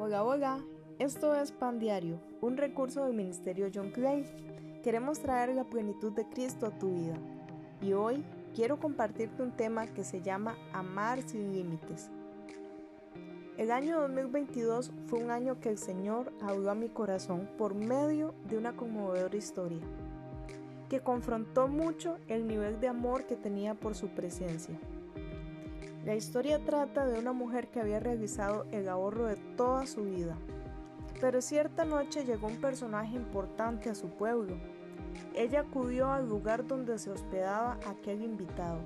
Hola, hola, esto es Pan Diario, un recurso del Ministerio John Clay. Queremos traer la plenitud de Cristo a tu vida. Y hoy quiero compartirte un tema que se llama Amar sin límites. El año 2022 fue un año que el Señor habló a mi corazón por medio de una conmovedora historia, que confrontó mucho el nivel de amor que tenía por su presencia. La historia trata de una mujer que había realizado el ahorro de toda su vida. Pero cierta noche llegó un personaje importante a su pueblo. Ella acudió al lugar donde se hospedaba aquel invitado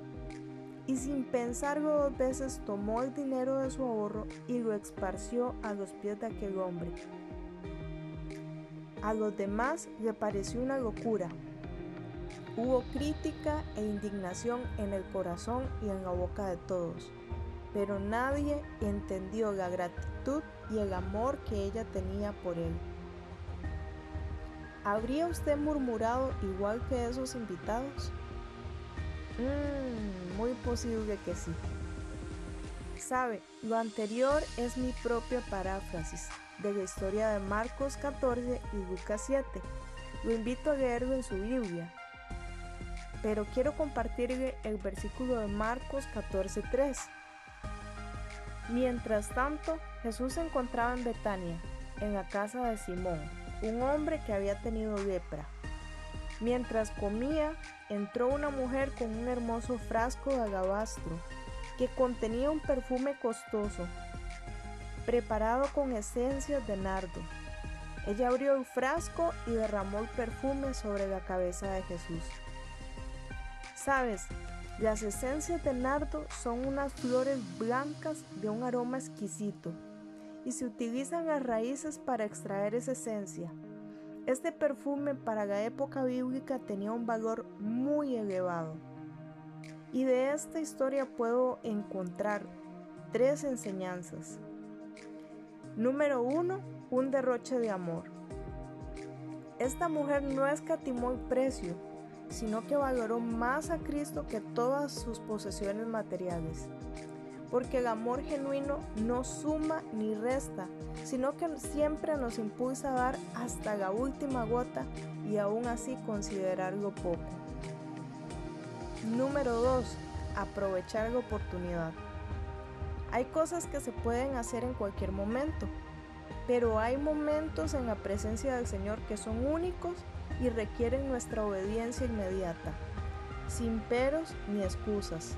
y sin pensarlo dos veces tomó el dinero de su ahorro y lo esparció a los pies de aquel hombre. A los demás le pareció una locura. Hubo crítica e indignación en el corazón y en la boca de todos, pero nadie entendió la gratitud y el amor que ella tenía por él. ¿Habría usted murmurado igual que esos invitados? Mmm, muy posible que sí. Sabe, lo anterior es mi propia paráfrasis de la historia de Marcos 14 y Lucas 7. Lo invito a leerlo en su Biblia. Pero quiero compartirle el versículo de Marcos 14:3. Mientras tanto, Jesús se encontraba en Betania, en la casa de Simón, un hombre que había tenido lepra. Mientras comía, entró una mujer con un hermoso frasco de alabastro que contenía un perfume costoso, preparado con esencias de nardo. Ella abrió el frasco y derramó el perfume sobre la cabeza de Jesús. Sabes, las esencias de nardo son unas flores blancas de un aroma exquisito y se utilizan las raíces para extraer esa esencia. Este perfume para la época bíblica tenía un valor muy elevado. Y de esta historia puedo encontrar tres enseñanzas. Número uno, un derroche de amor. Esta mujer no escatimó el precio, sino que valoró más a Cristo que todas sus posesiones materiales porque el amor genuino no suma ni resta, sino que siempre nos impulsa a dar hasta la última gota y aún así considerarlo poco. Número 2. Aprovechar la oportunidad. Hay cosas que se pueden hacer en cualquier momento, pero hay momentos en la presencia del Señor que son únicos y requieren nuestra obediencia inmediata, sin peros ni excusas.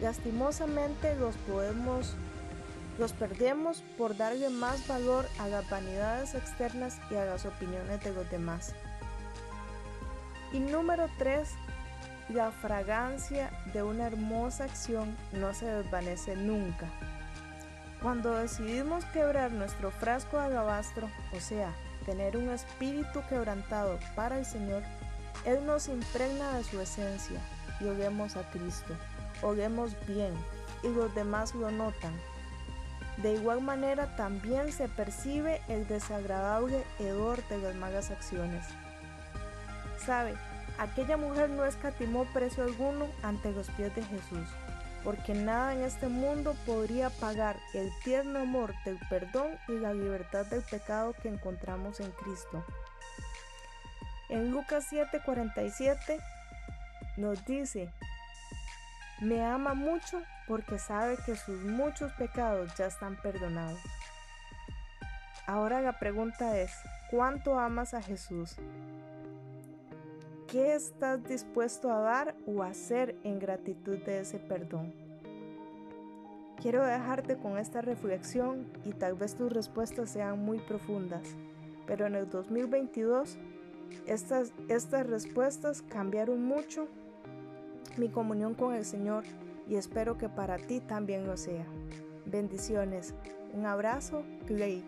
Lastimosamente los podemos los perdemos por darle más valor a las vanidades externas y a las opiniones de los demás. Y número 3, la fragancia de una hermosa acción no se desvanece nunca. Cuando decidimos quebrar nuestro frasco de alabastro, o sea, tener un espíritu quebrantado para el Señor, Él nos impregna de su esencia y oguemos a Cristo oguemos bien y los demás lo notan. De igual manera también se percibe el desagradable hedor de las malas acciones. Sabe, aquella mujer no escatimó precio alguno ante los pies de Jesús, porque nada en este mundo podría pagar el tierno amor del perdón y la libertad del pecado que encontramos en Cristo. En Lucas 7:47 nos dice, me ama mucho porque sabe que sus muchos pecados ya están perdonados. Ahora la pregunta es, ¿cuánto amas a Jesús? ¿Qué estás dispuesto a dar o hacer en gratitud de ese perdón? Quiero dejarte con esta reflexión y tal vez tus respuestas sean muy profundas, pero en el 2022 estas, estas respuestas cambiaron mucho mi comunión con el Señor y espero que para ti también lo sea. Bendiciones. Un abrazo, Clay.